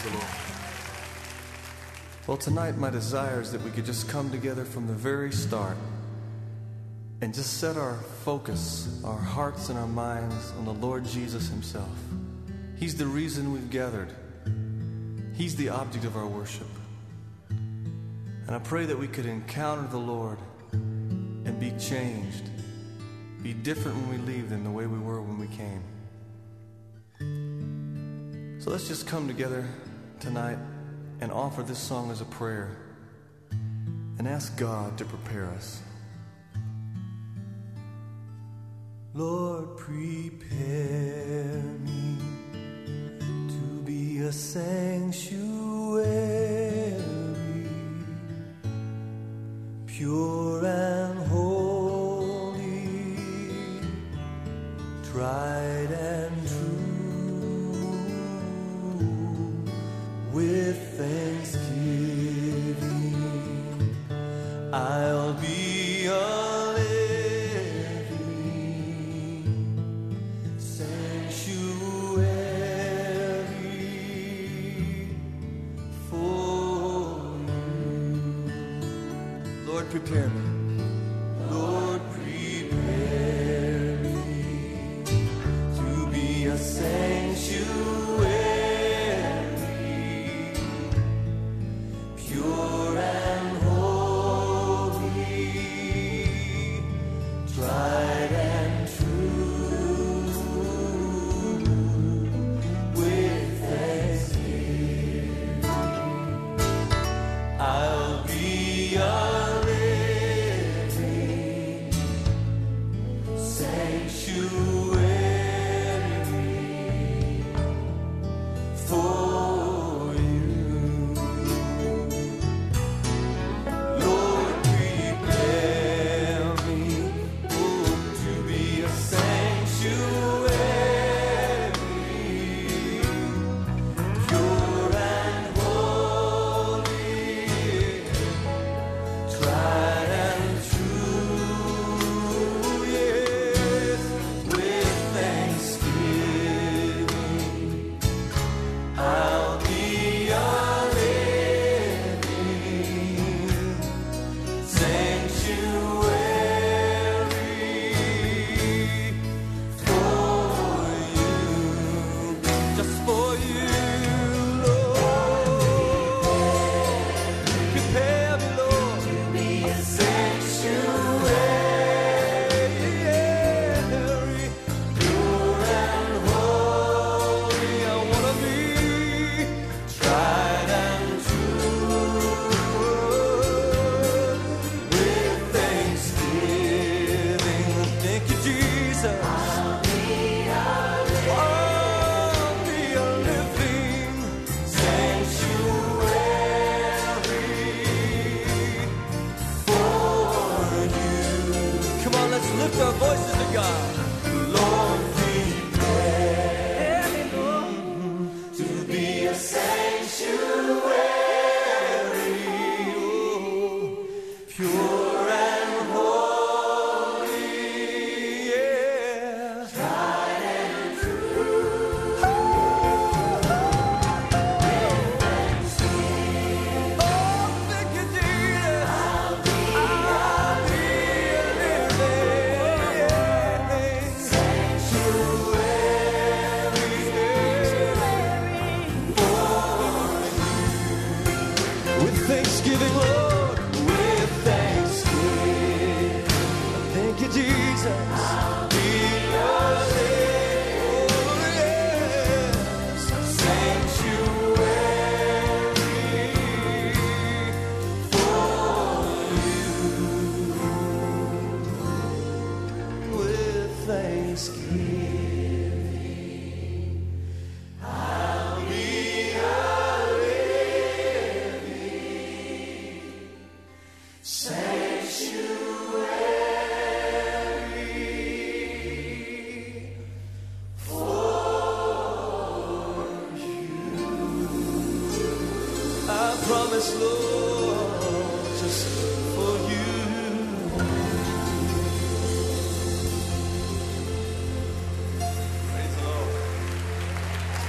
Praise the Lord. Well, tonight, my desire is that we could just come together from the very start and just set our focus, our hearts, and our minds on the Lord Jesus Himself. He's the reason we've gathered, He's the object of our worship. And I pray that we could encounter the Lord and be changed, be different when we leave than the way we were when we came. So let's just come together tonight and offer this song as a prayer and ask God to prepare us. Lord, prepare me to be a sanctuary, pure and holy, tried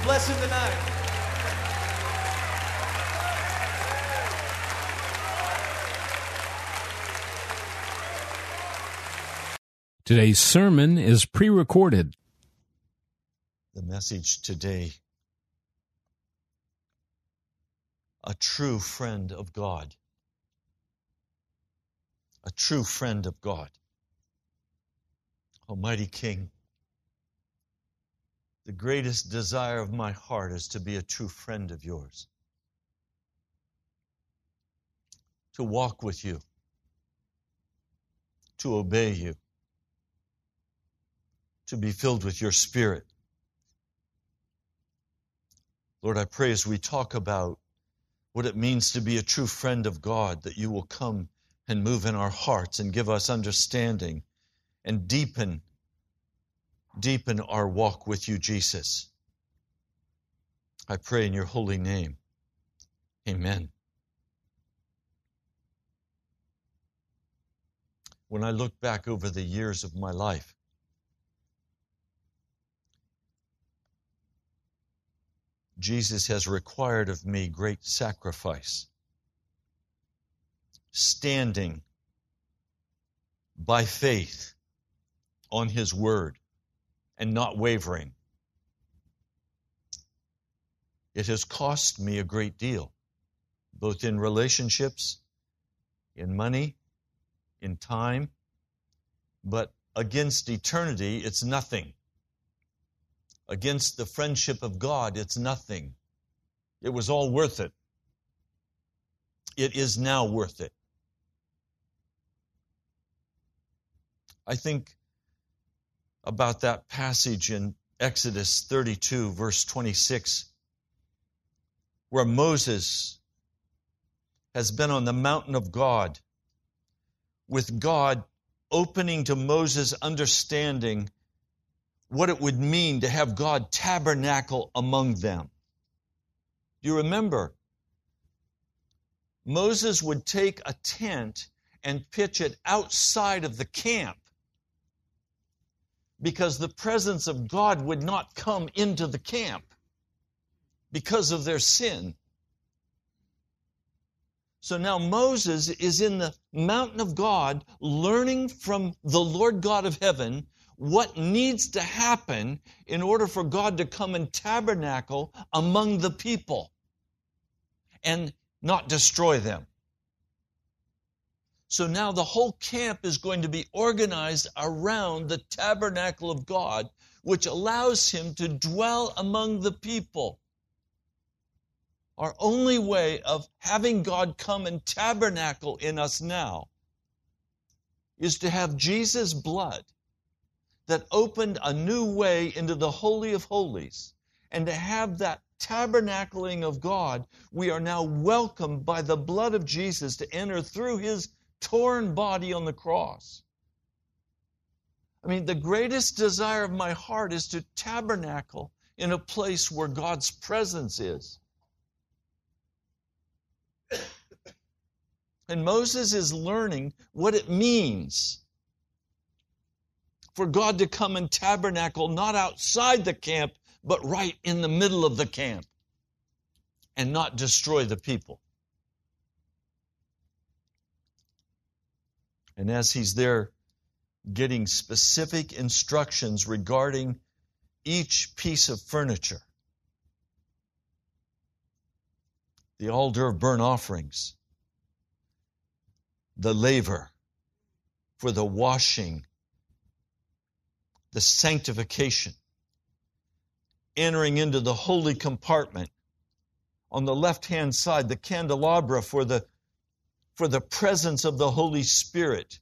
blessing tonight. Today's sermon is pre recorded. The message today a true friend of God. A true friend of God. Almighty King, the greatest desire of my heart is to be a true friend of yours, to walk with you, to obey you. To be filled with your spirit. Lord, I pray as we talk about what it means to be a true friend of God, that you will come and move in our hearts and give us understanding and deepen, deepen our walk with you, Jesus. I pray in your holy name. Amen. When I look back over the years of my life, Jesus has required of me great sacrifice. Standing by faith on His Word and not wavering. It has cost me a great deal, both in relationships, in money, in time, but against eternity, it's nothing against the friendship of God, it's nothing. It was all worth it. It is now worth it. I think about that passage in Exodus 32, verse 26, where Moses has been on the mountain of God, with God opening to Moses' understanding what it would mean to have God tabernacle among them. You remember, Moses would take a tent and pitch it outside of the camp because the presence of God would not come into the camp because of their sin. So now Moses is in the mountain of God learning from the Lord God of heaven what needs to happen in order for God to come and tabernacle among the people and not destroy them. So now the whole camp is going to be organized around the tabernacle of God, which allows him to dwell among the people. Our only way of having God come and tabernacle in us now is to have Jesus' blood that opened a new way into the Holy of Holies. And to have that tabernacling of God, we are now welcomed by the blood of Jesus to enter through his torn body on the cross. I mean, the greatest desire of my heart is to tabernacle in a place where God's presence is. And Moses is learning what it means for God to come and tabernacle not outside the camp, but right in the middle of the camp and not destroy the people. And as he's there getting specific instructions regarding each piece of furniture, the altar of burnt offerings, the laver for the washing the sanctification, entering into the holy compartment. On the left hand side, the candelabra for the, for the presence of the Holy Spirit.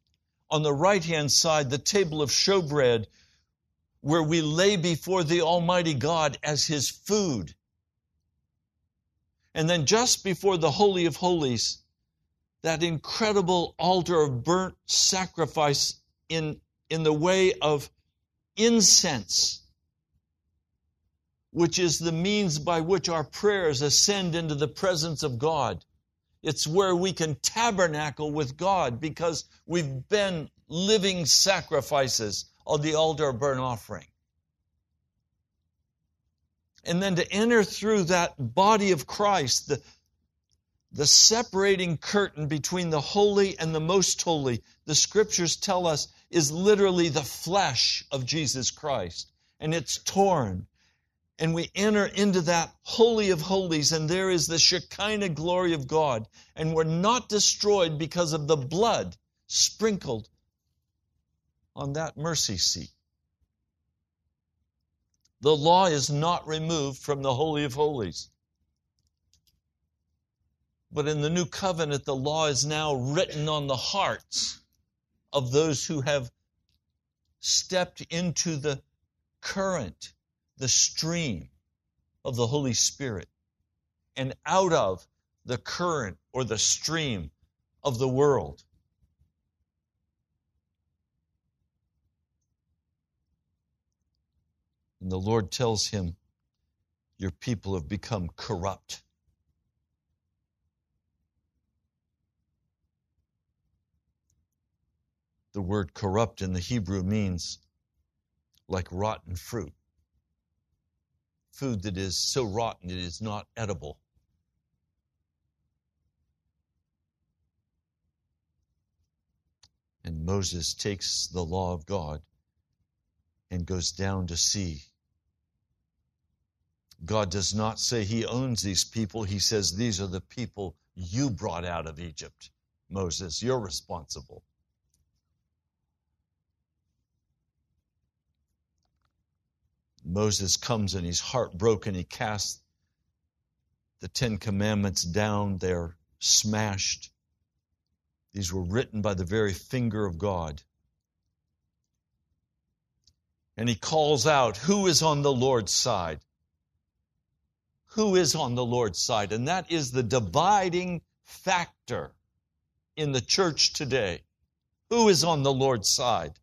On the right hand side, the table of showbread, where we lay before the Almighty God as His food. And then just before the Holy of Holies, that incredible altar of burnt sacrifice in, in the way of incense, which is the means by which our prayers ascend into the presence of God. It's where we can tabernacle with God because we've been living sacrifices on the altar of burnt offering. And then to enter through that body of Christ, the, the separating curtain between the holy and the most holy, the scriptures tell us, is literally the flesh of Jesus Christ. And it's torn. And we enter into that holy of holies, and there is the Shekinah glory of God. And we're not destroyed because of the blood sprinkled on that mercy seat. The law is not removed from the Holy of Holies. But in the new covenant, the law is now written on the hearts of those who have stepped into the current, the stream of the Holy Spirit, and out of the current or the stream of the world. And the Lord tells him, Your people have become corrupt. The word corrupt in the Hebrew means like rotten fruit. Food that is so rotten it is not edible. And Moses takes the law of God and goes down to see. God does not say he owns these people. He says, These are the people you brought out of Egypt. Moses, you're responsible. Moses comes and he's heartbroken. He casts the Ten Commandments down. They're smashed. These were written by the very finger of God. And he calls out, Who is on the Lord's side? Who is on the Lord's side? And that is the dividing factor in the church today. Who is on the Lord's side?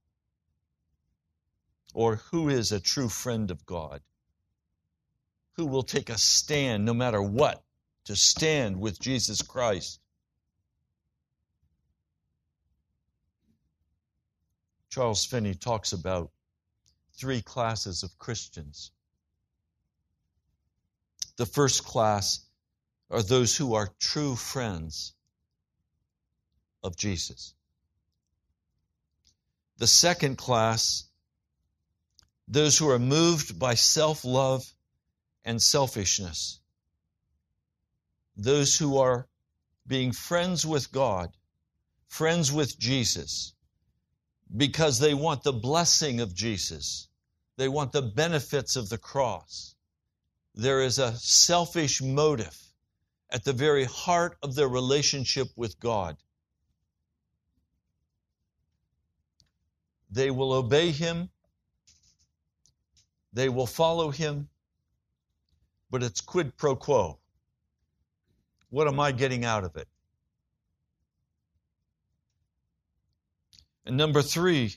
Or who is a true friend of God? Who will take a stand no matter what to stand with Jesus Christ? Charles Finney talks about three classes of Christians. The first class are those who are true friends of Jesus. The second class those who are moved by self love and selfishness, those who are being friends with God, friends with Jesus, because they want the blessing of Jesus, they want the benefits of the cross. There is a selfish motive at the very heart of their relationship with God. They will obey Him they will follow him, but it's quid pro quo. What am I getting out of it? And number three,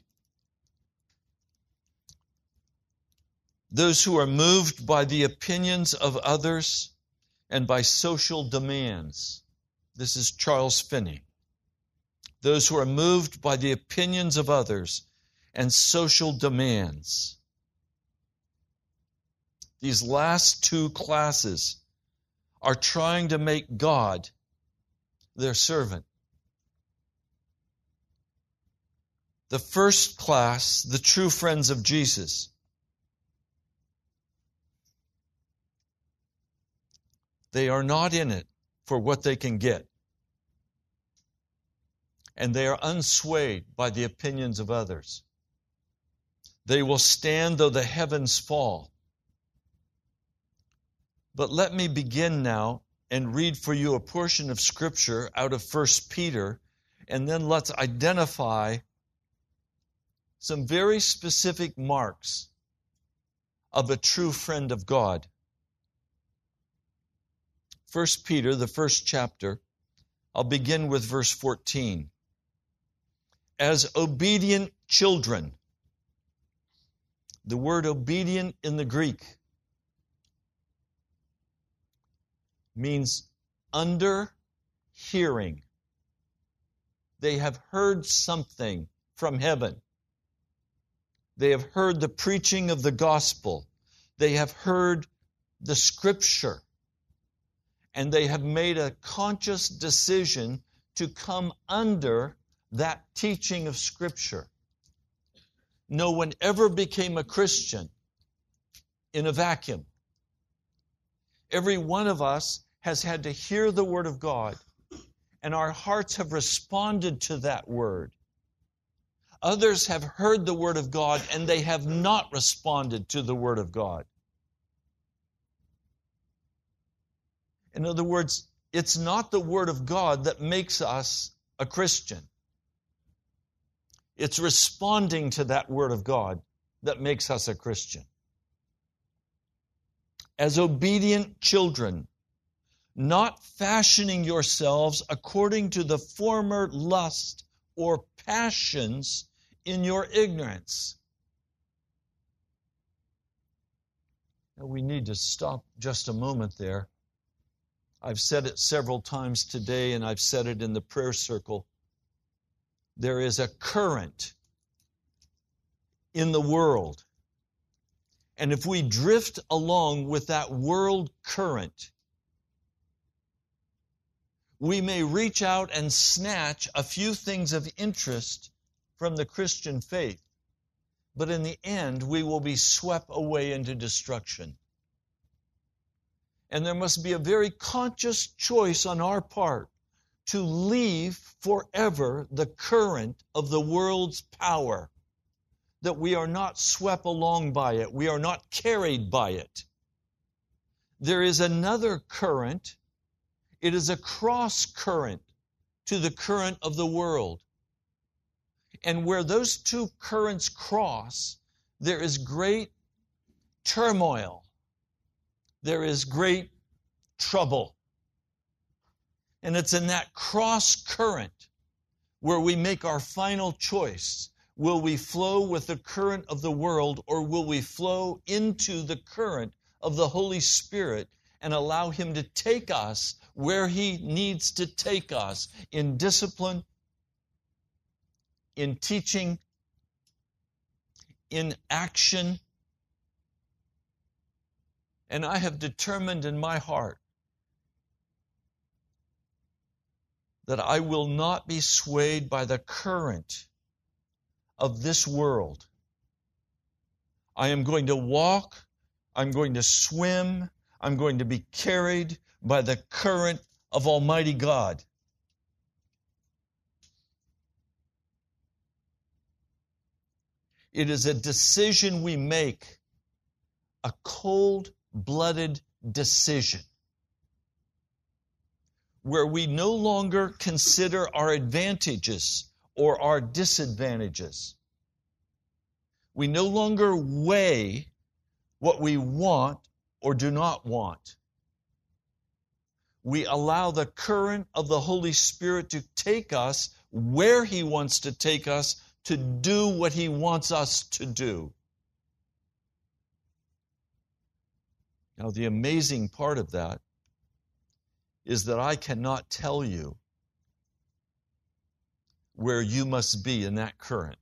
those who are moved by the opinions of others and by social demands. This is Charles Finney. Those who are moved by the opinions of others and social demands these last two classes are trying to make God their servant. The first class, the true friends of Jesus, they are not in it for what they can get. And they are unswayed by the opinions of others. They will stand though the heavens fall. But let me begin now and read for you a portion of scripture out of 1 Peter, and then let's identify some very specific marks of a true friend of God. 1 Peter, the first chapter, I'll begin with verse 14. As obedient children, the word obedient in the Greek means under hearing. They have heard something from heaven. They have heard the preaching of the gospel. They have heard the scripture. and they have made a conscious decision to come under that teaching of Scripture. No one ever became a Christian in a vacuum. Every one of us has had to hear the Word of God, and our hearts have responded to that Word. Others have heard the Word of God and they have not responded to the Word of God. In other words, it's not the Word of God that makes us a Christian. It's responding to that Word of God that makes us a Christian. As obedient children, not fashioning yourselves according to the former lust or passions in your ignorance. Now we need to stop just a moment there. I've said it several times today, and I've said it in the prayer circle. There is a current in the world. And if we drift along with that world current, we may reach out and snatch a few things of interest from the Christian faith, but in the end, we will be swept away into destruction. And there must be a very conscious choice on our part to leave forever the current of the world's power, that we are not swept along by it, we are not carried by it. There is another current, it is a cross current to the current of the world. And where those two currents cross, there is great turmoil. There is great trouble. And it's in that cross current where we make our final choice. Will we flow with the current of the world or will we flow into the current of the Holy Spirit and allow Him to take us where He needs to take us in discipline, in teaching, in action. And I have determined in my heart that I will not be swayed by the current of this world. I am going to walk, I'm going to swim, I'm going to be carried by the current of Almighty God. It is a decision we make, a cold blooded decision, where we no longer consider our advantages or our disadvantages. We no longer weigh what we want or do not want. We allow the current of the Holy Spirit to take us where He wants to take us to do what He wants us to do. Now, the amazing part of that is that I cannot tell you where you must be in that current.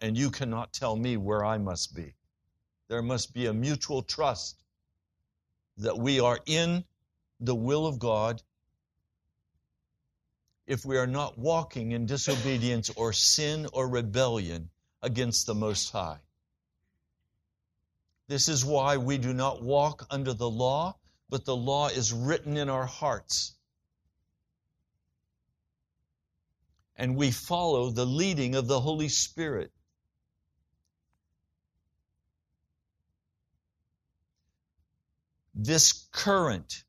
And you cannot tell me where I must be. There must be a mutual trust that we are in the will of God if we are not walking in disobedience or sin or rebellion against the Most High. This is why we do not walk under the law, but the law is written in our hearts. And we follow the leading of the Holy Spirit. This current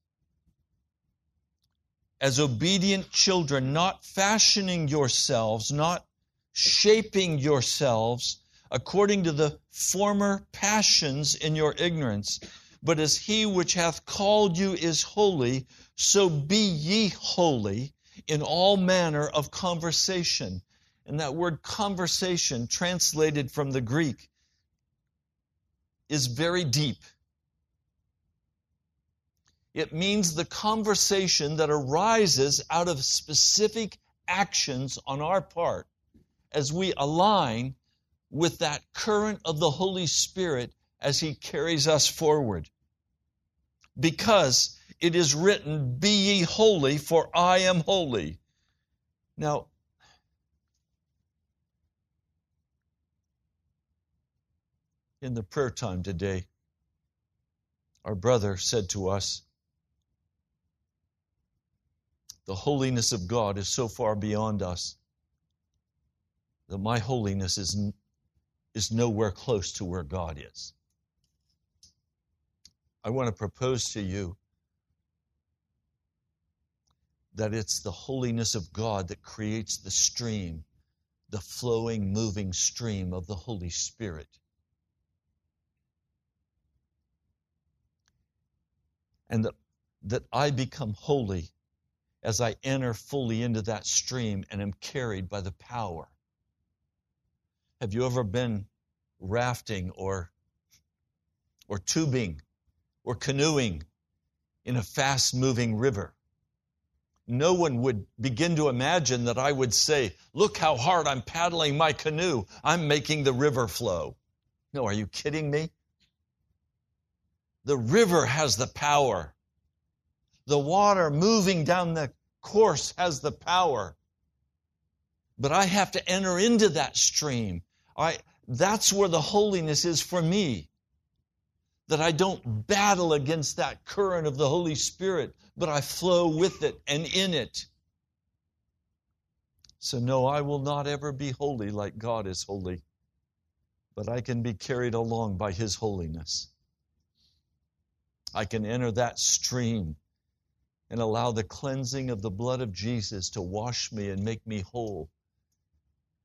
as obedient children, not fashioning yourselves, not shaping yourselves according to the former passions in your ignorance, but as he which hath called you is holy, so be ye holy in all manner of conversation. And that word conversation, translated from the Greek, is very deep. It means the conversation that arises out of specific actions on our part as we align with that current of the Holy Spirit as He carries us forward. Because it is written, Be ye holy, for I am holy. Now, in the prayer time today, our brother said to us, The holiness of God is so far beyond us that my holiness is, is nowhere close to where God is. I want to propose to you that it's the holiness of God that creates the stream, the flowing, moving stream of the Holy Spirit. And that, that I become holy as I enter fully into that stream and am carried by the power. Have you ever been rafting or, or tubing or canoeing in a fast moving river. No one would begin to imagine that I would say, Look how hard I'm paddling my canoe. I'm making the river flow. No, are you kidding me? The river has the power. The water moving down the course has the power. But I have to enter into that stream. I, that's where the holiness is for me that I don't battle against that current of the Holy Spirit, but I flow with it and in it. So, no, I will not ever be holy like God is holy, but I can be carried along by His holiness. I can enter that stream and allow the cleansing of the blood of Jesus to wash me and make me whole.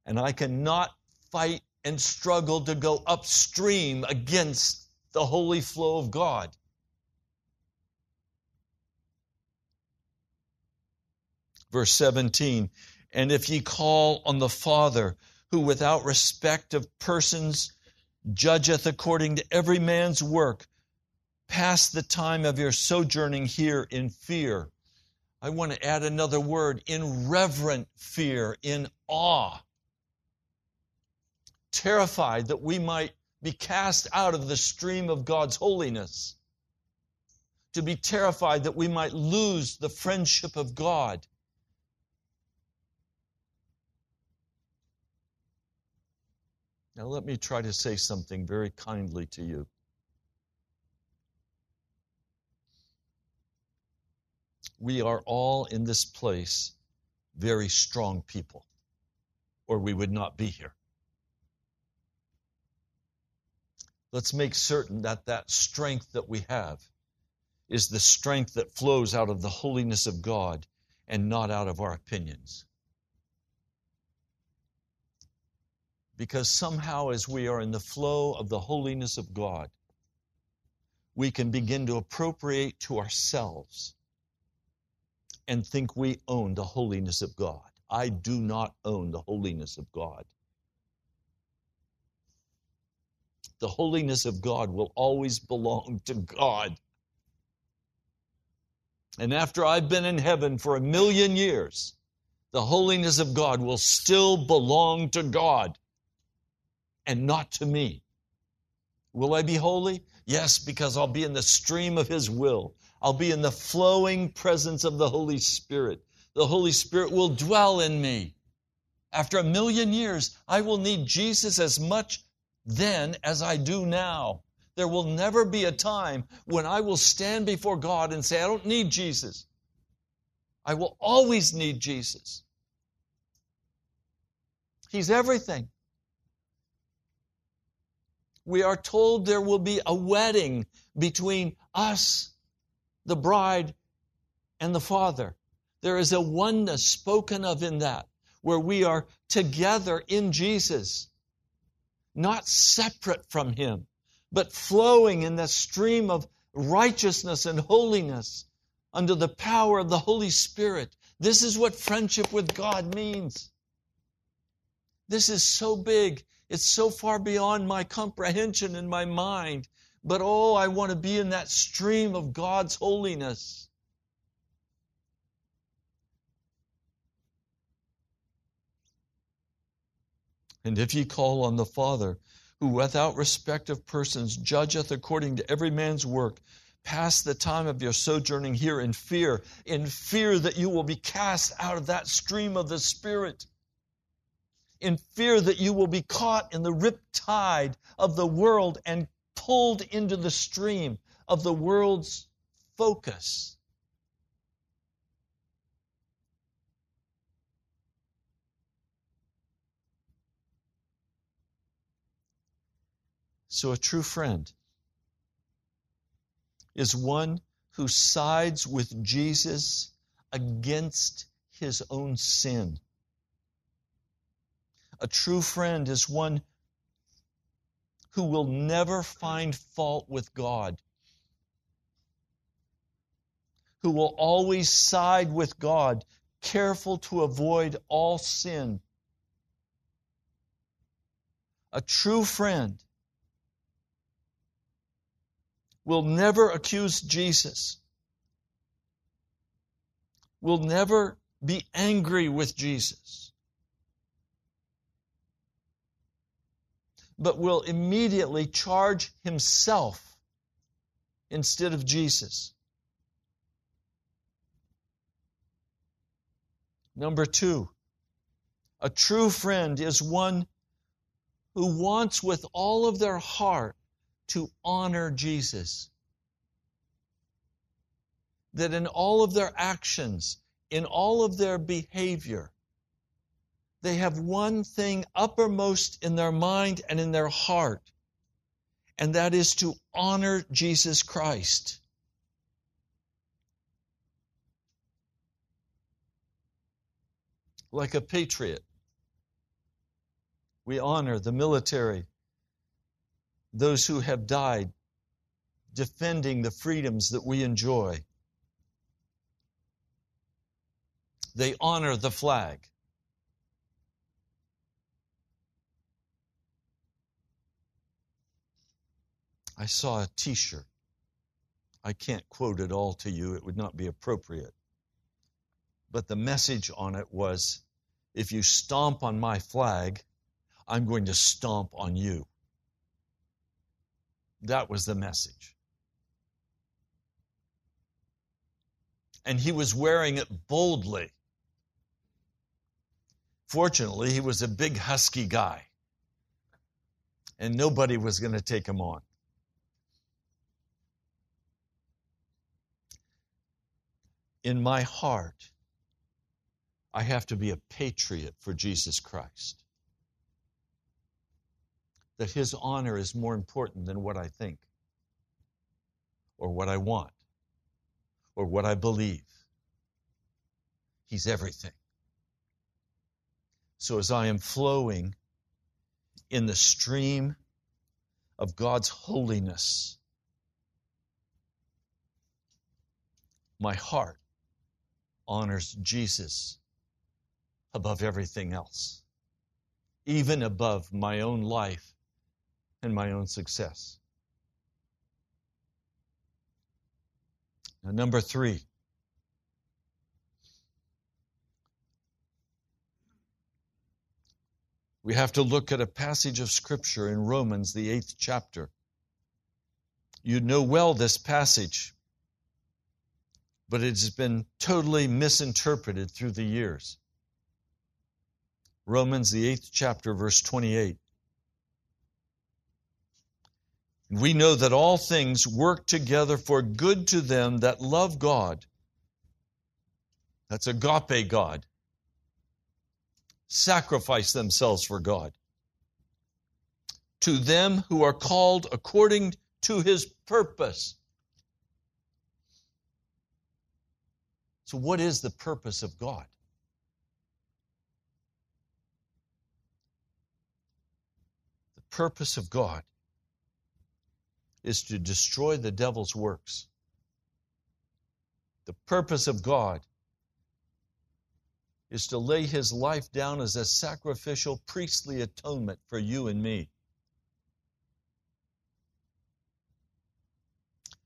And I cannot fight and struggle to go upstream against the holy flow of God. Verse 17, and if ye call on the Father, who without respect of persons judgeth according to every man's work, pass the time of your sojourning here in fear. I want to add another word in reverent fear, in awe. Terrified that we might be cast out of the stream of God's holiness, to be terrified that we might lose the friendship of God. Now, let me try to say something very kindly to you. We are all in this place very strong people, or we would not be here. Let's make certain that that strength that we have is the strength that flows out of the holiness of God and not out of our opinions. Because somehow, as we are in the flow of the holiness of God, we can begin to appropriate to ourselves and think we own the holiness of God. I do not own the holiness of God. The holiness of God will always belong to God. And after I've been in heaven for a million years, the holiness of God will still belong to God and not to me. Will I be holy? Yes, because I'll be in the stream of His will. I'll be in the flowing presence of the Holy Spirit. The Holy Spirit will dwell in me. After a million years, I will need Jesus as much then as I do now. There will never be a time when I will stand before God and say, I don't need Jesus. I will always need Jesus. He's everything. We are told there will be a wedding between us, the bride, and the Father. There is a oneness spoken of in that, where we are together in Jesus not separate from Him, but flowing in the stream of righteousness and holiness under the power of the Holy Spirit. This is what friendship with God means. This is so big. It's so far beyond my comprehension and my mind. But oh, I want to be in that stream of God's holiness. And if ye call on the Father, who without respect of persons judgeth according to every man's work, pass the time of your sojourning here in fear, in fear that you will be cast out of that stream of the Spirit, in fear that you will be caught in the rip tide of the world and pulled into the stream of the world's focus. So, a true friend is one who sides with Jesus against his own sin. A true friend is one who will never find fault with God, who will always side with God, careful to avoid all sin. A true friend will never accuse Jesus, will never be angry with Jesus, but will immediately charge himself instead of Jesus. Number two, a true friend is one who wants with all of their heart to honor Jesus. That in all of their actions, in all of their behavior, they have one thing uppermost in their mind and in their heart, and that is to honor Jesus Christ. Like a patriot, we honor the military those who have died defending the freedoms that we enjoy. They honor the flag. I saw a t shirt. I can't quote it all to you, it would not be appropriate. But the message on it was if you stomp on my flag, I'm going to stomp on you. That was the message. And he was wearing it boldly. Fortunately, he was a big, husky guy, and nobody was going to take him on. In my heart, I have to be a patriot for Jesus Christ that his honor is more important than what I think or what I want or what I believe. He's everything. So as I am flowing in the stream of God's holiness, my heart honors Jesus above everything else, even above my own life and my own success. Now, number three. We have to look at a passage of Scripture in Romans, the eighth chapter. You know well this passage, but it has been totally misinterpreted through the years. Romans, the eighth chapter, verse 28. We know that all things work together for good to them that love God. That's agape God. Sacrifice themselves for God. To them who are called according to his purpose. So, what is the purpose of God? The purpose of God is to destroy the devil's works. The purpose of God is to lay his life down as a sacrificial priestly atonement for you and me.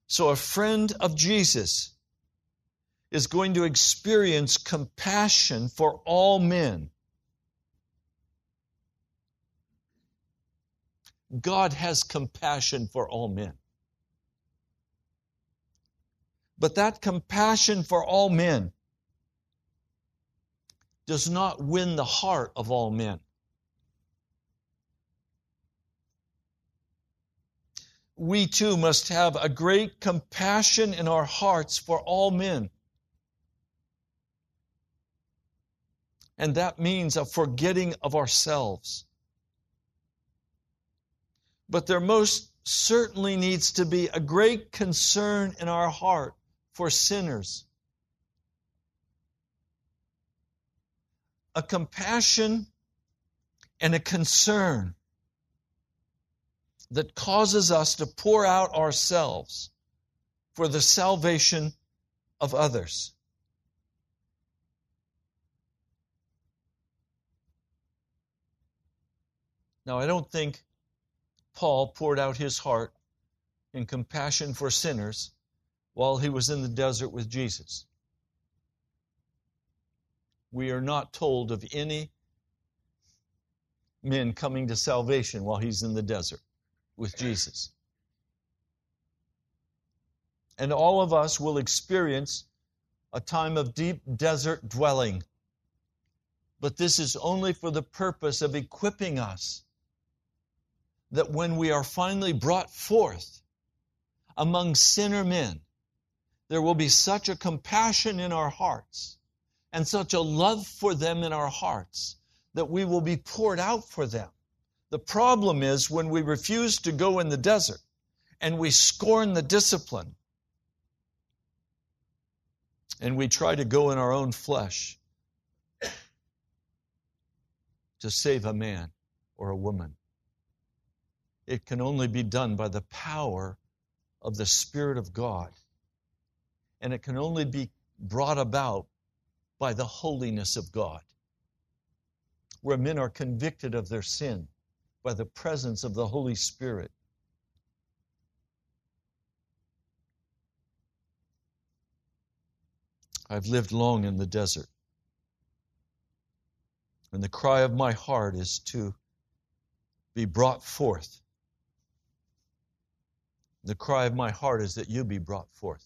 So, a friend of Jesus is going to experience compassion for all men. God has compassion for all men. But that compassion for all men does not win the heart of all men. We too must have a great compassion in our hearts for all men. And that means a forgetting of ourselves. But there most certainly needs to be a great concern in our heart for sinners. A compassion and a concern that causes us to pour out ourselves for the salvation of others. Now, I don't think Paul poured out his heart in compassion for sinners while he was in the desert with Jesus. We are not told of any men coming to salvation while he's in the desert with Jesus. And all of us will experience a time of deep desert dwelling. But this is only for the purpose of equipping us that when we are finally brought forth among sinner men, there will be such a compassion in our hearts and such a love for them in our hearts that we will be poured out for them. The problem is when we refuse to go in the desert and we scorn the discipline and we try to go in our own flesh to save a man or a woman it can only be done by the power of the Spirit of God. And it can only be brought about by the holiness of God, where men are convicted of their sin by the presence of the Holy Spirit. I've lived long in the desert. And the cry of my heart is to be brought forth the cry of my heart is that you be brought forth.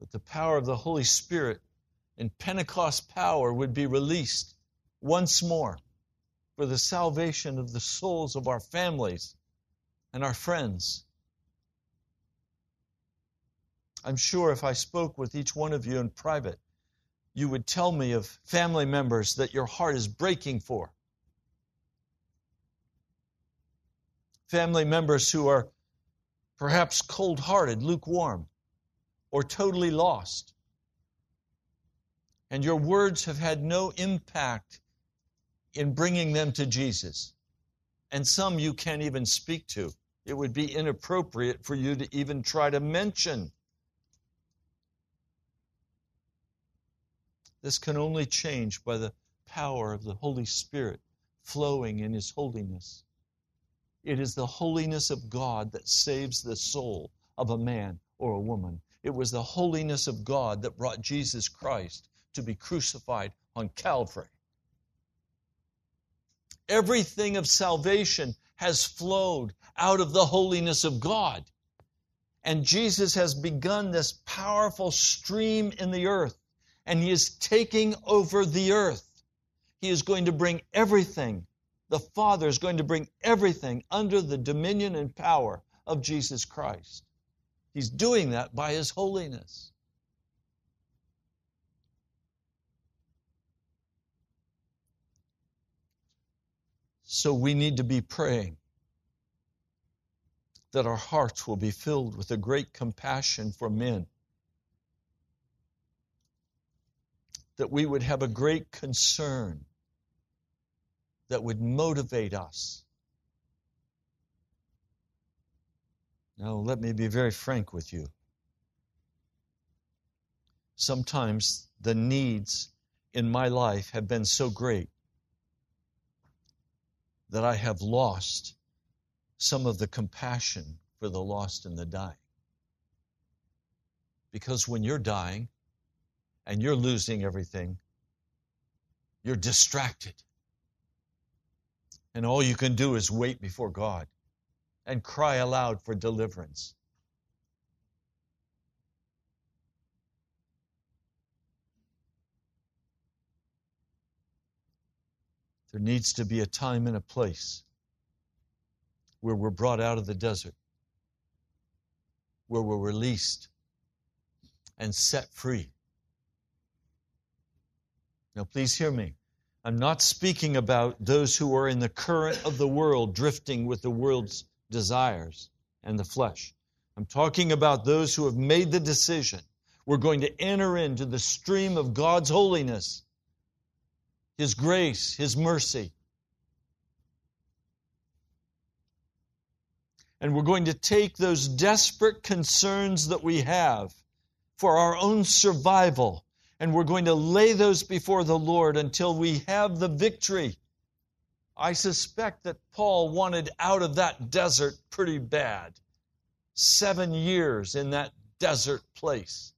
That the power of the Holy Spirit and Pentecost power would be released once more for the salvation of the souls of our families and our friends. I'm sure if I spoke with each one of you in private, you would tell me of family members that your heart is breaking for. Family members who are perhaps cold hearted, lukewarm, or totally lost. And your words have had no impact in bringing them to Jesus. And some you can't even speak to. It would be inappropriate for you to even try to mention. This can only change by the power of the Holy Spirit flowing in His holiness. It is the holiness of God that saves the soul of a man or a woman. It was the holiness of God that brought Jesus Christ to be crucified on Calvary. Everything of salvation has flowed out of the holiness of God. And Jesus has begun this powerful stream in the earth, and He is taking over the earth. He is going to bring everything the Father is going to bring everything under the dominion and power of Jesus Christ. He's doing that by His holiness. So we need to be praying that our hearts will be filled with a great compassion for men. That we would have a great concern that would motivate us. Now, let me be very frank with you. Sometimes the needs in my life have been so great that I have lost some of the compassion for the lost and the dying. Because when you're dying and you're losing everything, you're distracted. And all you can do is wait before God and cry aloud for deliverance. There needs to be a time and a place where we're brought out of the desert, where we're released and set free. Now, please hear me. I'm not speaking about those who are in the current of the world, drifting with the world's desires and the flesh. I'm talking about those who have made the decision. We're going to enter into the stream of God's holiness, His grace, His mercy. And we're going to take those desperate concerns that we have for our own survival and we're going to lay those before the Lord until we have the victory. I suspect that Paul wanted out of that desert pretty bad. Seven years in that desert place.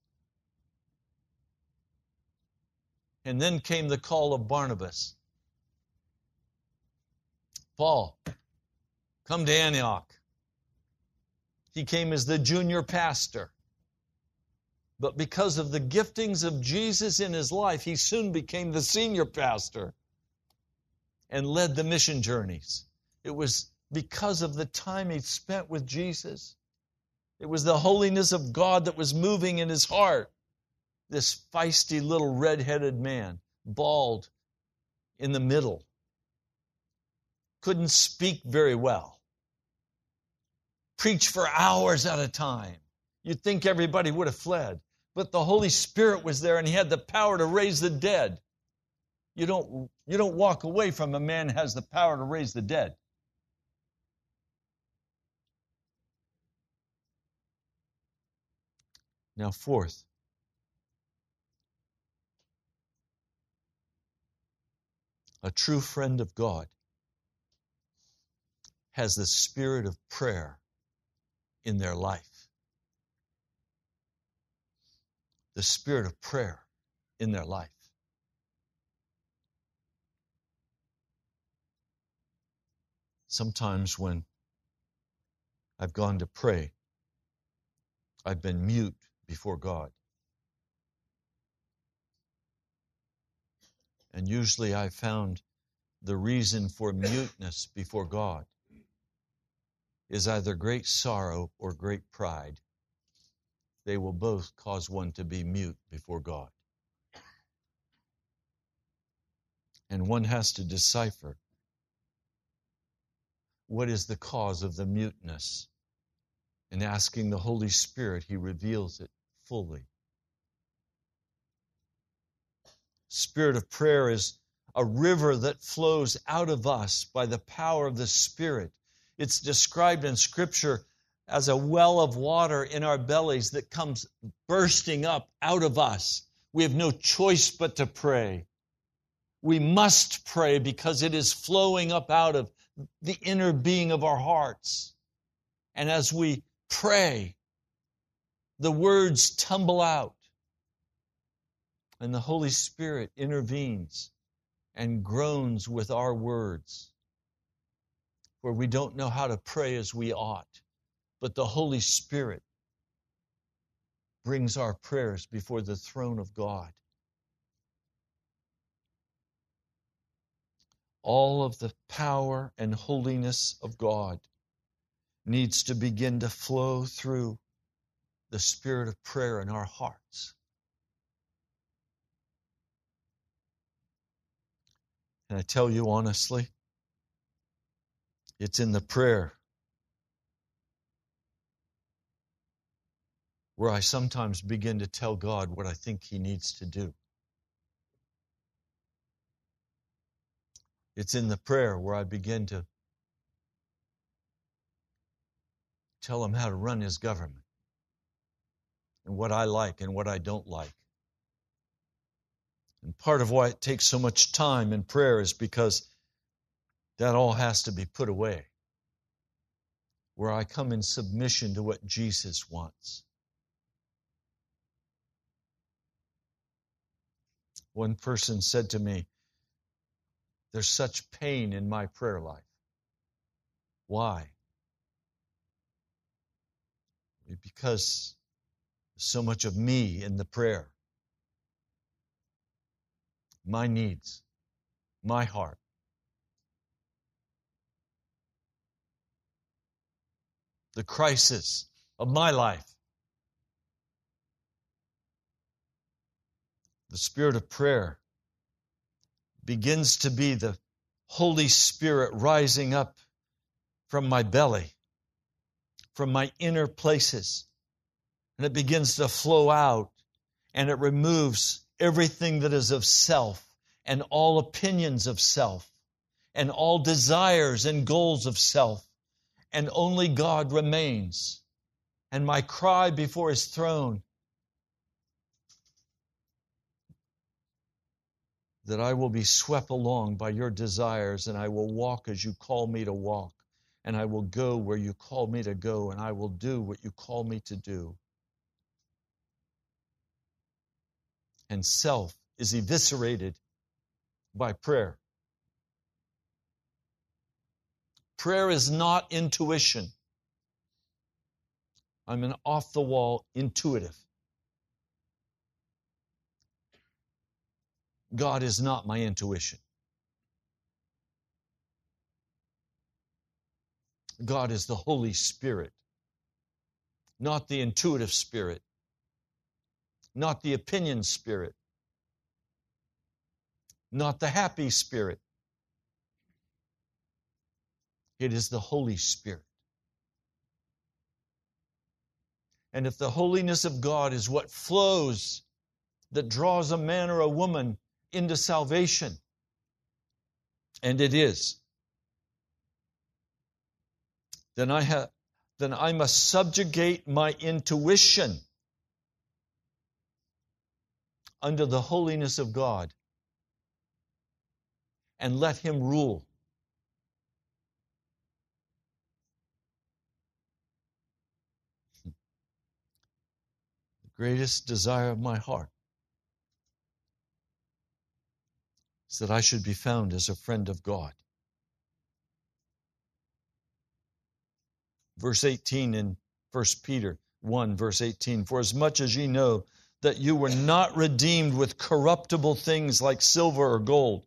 And then came the call of Barnabas Paul, come to Antioch. He came as the junior pastor. But because of the giftings of Jesus in his life, he soon became the senior pastor and led the mission journeys. It was because of the time he spent with Jesus. It was the holiness of God that was moving in his heart. This feisty little red-headed man, bald in the middle, couldn't speak very well, preach for hours at a time. You'd think everybody would have fled but the Holy Spirit was there and he had the power to raise the dead. You don't, you don't walk away from a man who has the power to raise the dead. Now, fourth, a true friend of God has the spirit of prayer in their life. The spirit of prayer in their life. Sometimes when I've gone to pray, I've been mute before God. And usually I found the reason for muteness before God is either great sorrow or great pride they will both cause one to be mute before God. And one has to decipher what is the cause of the muteness. And asking the Holy Spirit, He reveals it fully. Spirit of prayer is a river that flows out of us by the power of the Spirit. It's described in Scripture as a well of water in our bellies that comes bursting up out of us. We have no choice but to pray. We must pray because it is flowing up out of the inner being of our hearts. And as we pray, the words tumble out, and the Holy Spirit intervenes and groans with our words, where we don't know how to pray as we ought but the Holy Spirit brings our prayers before the throne of God. All of the power and holiness of God needs to begin to flow through the spirit of prayer in our hearts. And I tell you honestly, it's in the prayer where I sometimes begin to tell God what I think He needs to do. It's in the prayer where I begin to tell Him how to run His government and what I like and what I don't like. And part of why it takes so much time in prayer is because that all has to be put away. Where I come in submission to what Jesus wants. One person said to me, There's such pain in my prayer life. Why? Because so much of me in the prayer, my needs, my heart. The crisis of my life The spirit of prayer begins to be the Holy Spirit rising up from my belly, from my inner places, and it begins to flow out and it removes everything that is of self and all opinions of self and all desires and goals of self, and only God remains. And my cry before his throne that I will be swept along by your desires, and I will walk as you call me to walk, and I will go where you call me to go, and I will do what you call me to do. And self is eviscerated by prayer. Prayer is not intuition. I'm an off the wall intuitive. God is not my intuition. God is the Holy Spirit, not the intuitive spirit, not the opinion spirit, not the happy spirit. It is the Holy Spirit. And if the holiness of God is what flows, that draws a man or a woman into salvation. And it is. Then I have then I must subjugate my intuition under the holiness of God and let him rule. The greatest desire of my heart that I should be found as a friend of God. Verse 18 in 1 Peter 1, verse 18 For as much as ye know that you were not redeemed with corruptible things like silver or gold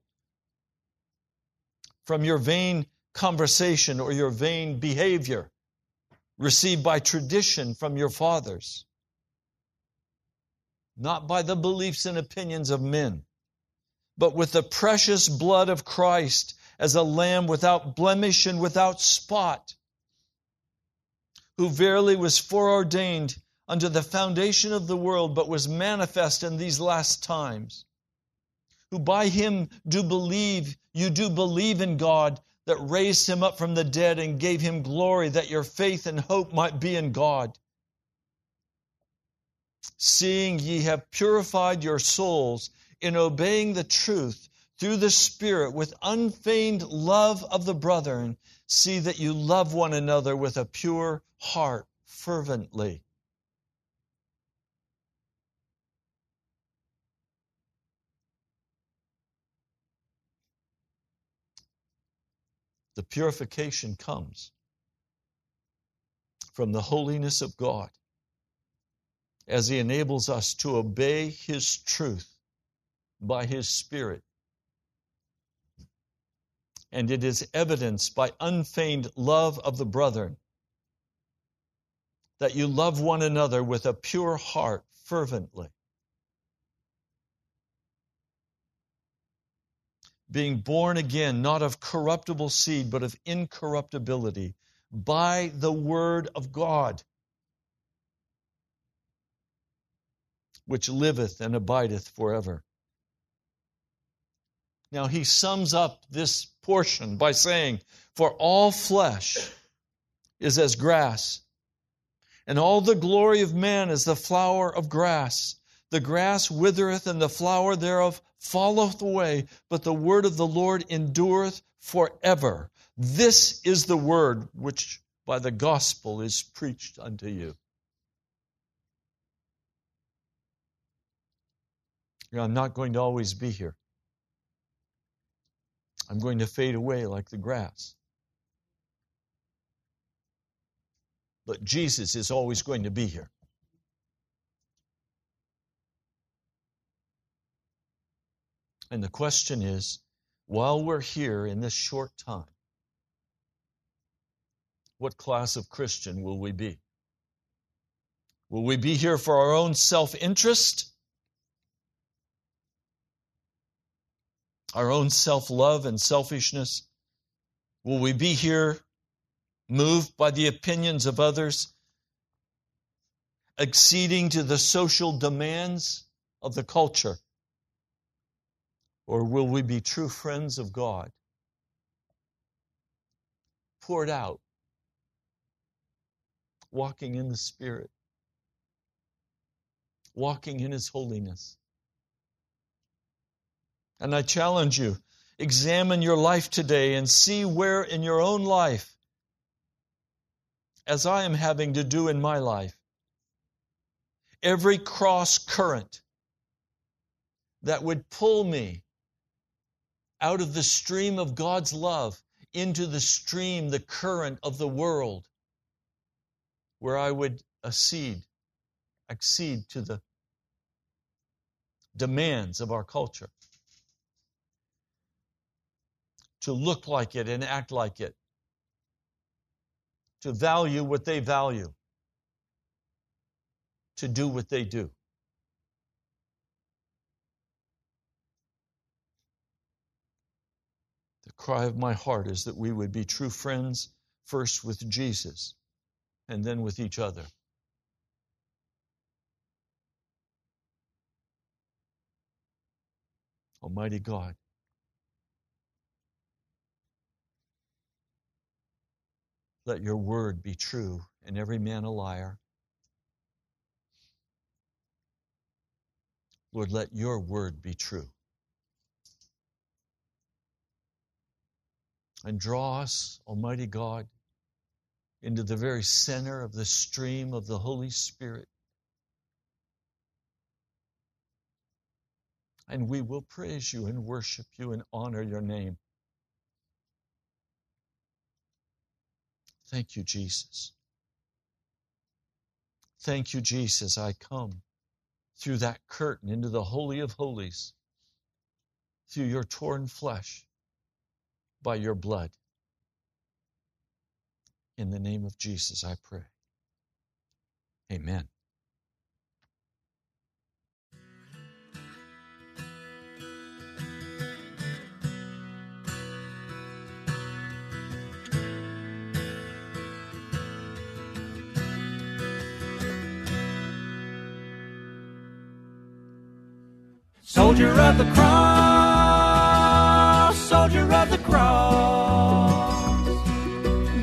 from your vain conversation or your vain behavior received by tradition from your fathers, not by the beliefs and opinions of men but with the precious blood of Christ as a lamb without blemish and without spot, who verily was foreordained unto the foundation of the world, but was manifest in these last times, who by him do believe, you do believe in God that raised him up from the dead and gave him glory, that your faith and hope might be in God. Seeing ye have purified your souls in obeying the truth through the Spirit with unfeigned love of the brethren, see that you love one another with a pure heart fervently. The purification comes from the holiness of God as He enables us to obey His truth by His Spirit. And it is evidenced by unfeigned love of the brethren that you love one another with a pure heart fervently. Being born again, not of corruptible seed, but of incorruptibility, by the word of God, which liveth and abideth forever. Now he sums up this portion by saying, For all flesh is as grass, and all the glory of man is the flower of grass. The grass withereth, and the flower thereof falleth away, but the word of the Lord endureth forever. This is the word which by the gospel is preached unto you. I'm not going to always be here. I'm going to fade away like the grass. But Jesus is always going to be here. And the question is while we're here in this short time, what class of Christian will we be? Will we be here for our own self interest? Our own self love and selfishness? Will we be here moved by the opinions of others, acceding to the social demands of the culture? Or will we be true friends of God, poured out, walking in the Spirit, walking in His holiness? And I challenge you examine your life today and see where in your own life, as I am having to do in my life, every cross current that would pull me out of the stream of God's love into the stream, the current of the world, where I would accede, accede to the demands of our culture to look like it and act like it, to value what they value, to do what they do. The cry of my heart is that we would be true friends first with Jesus and then with each other. Almighty God. Let your word be true and every man a liar. Lord, let your word be true. And draw us, Almighty God, into the very center of the stream of the Holy Spirit. And we will praise you and worship you and honor your name. Thank you, Jesus. Thank you, Jesus. I come through that curtain into the Holy of Holies, through your torn flesh, by your blood. In the name of Jesus, I pray. Amen. Soldier of the cross, soldier of the cross,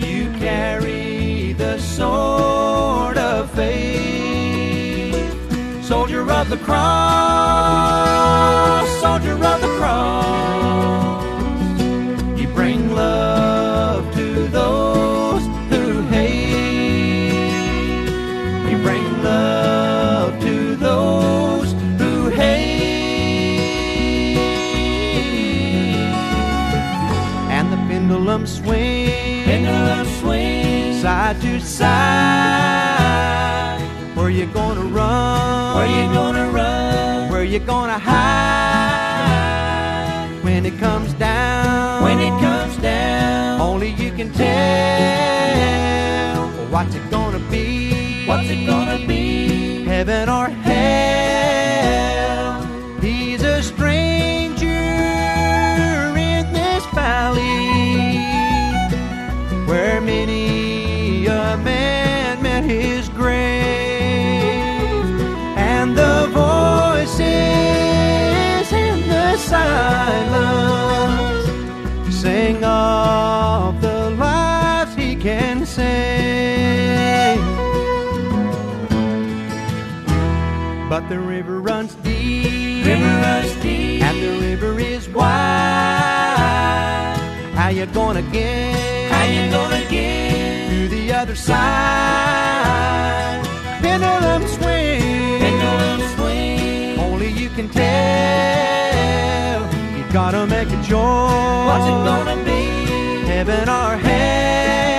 you carry the sword of faith. Soldier of the cross, soldier of the side to side. Where you gonna run? Where you gonna run? Where you gonna hide? When it comes down, when it comes down, only you can tell. What's it gonna be? What's it gonna be? Heaven or hell? Sing of the lives he can save. But the river runs deep, river runs deep, and the river is wide. How you gonna get? How you gonna get to the other side? Pendulum swing, pendulum swing. Only you can tell. Gotta make a choice. What's it gonna be? Heaven or hell?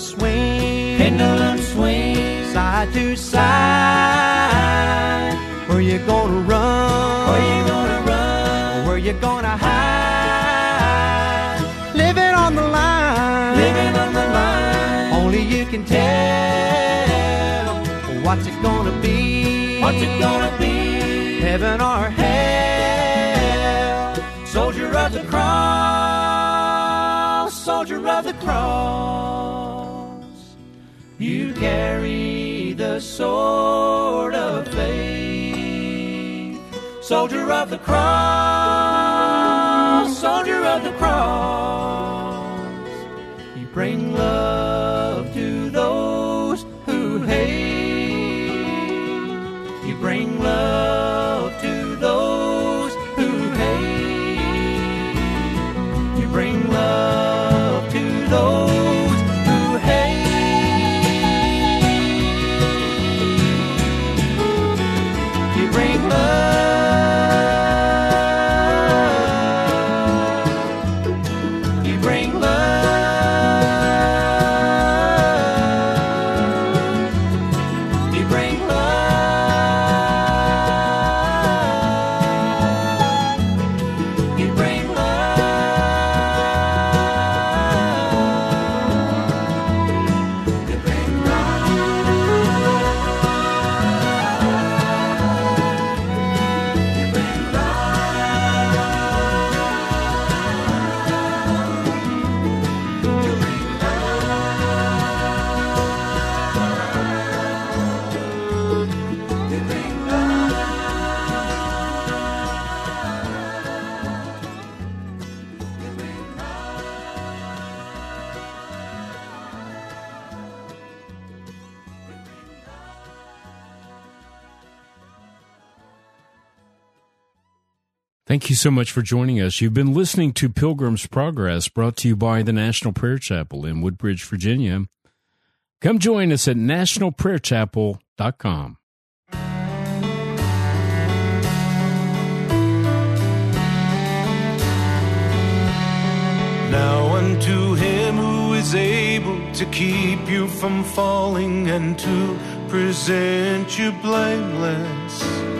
Swing, pendulum swing, side to side. Where you gonna run? Where you gonna run? Where you gonna hide? Living on the line, living on the line. Only you can tell what's it gonna be. What's it gonna be? Heaven or hell? Soldier of the cross, of the cross. You carry the sword of faith. Soldier of the cross, soldier of the cross. You bring love Thank you so much for joining us. You've been listening to Pilgrim's Progress, brought to you by the National Prayer Chapel in Woodbridge, Virginia. Come join us at nationalprayerchapel.com. Now unto him who is able to keep you from falling and to present you blameless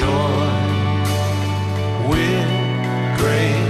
joy. With great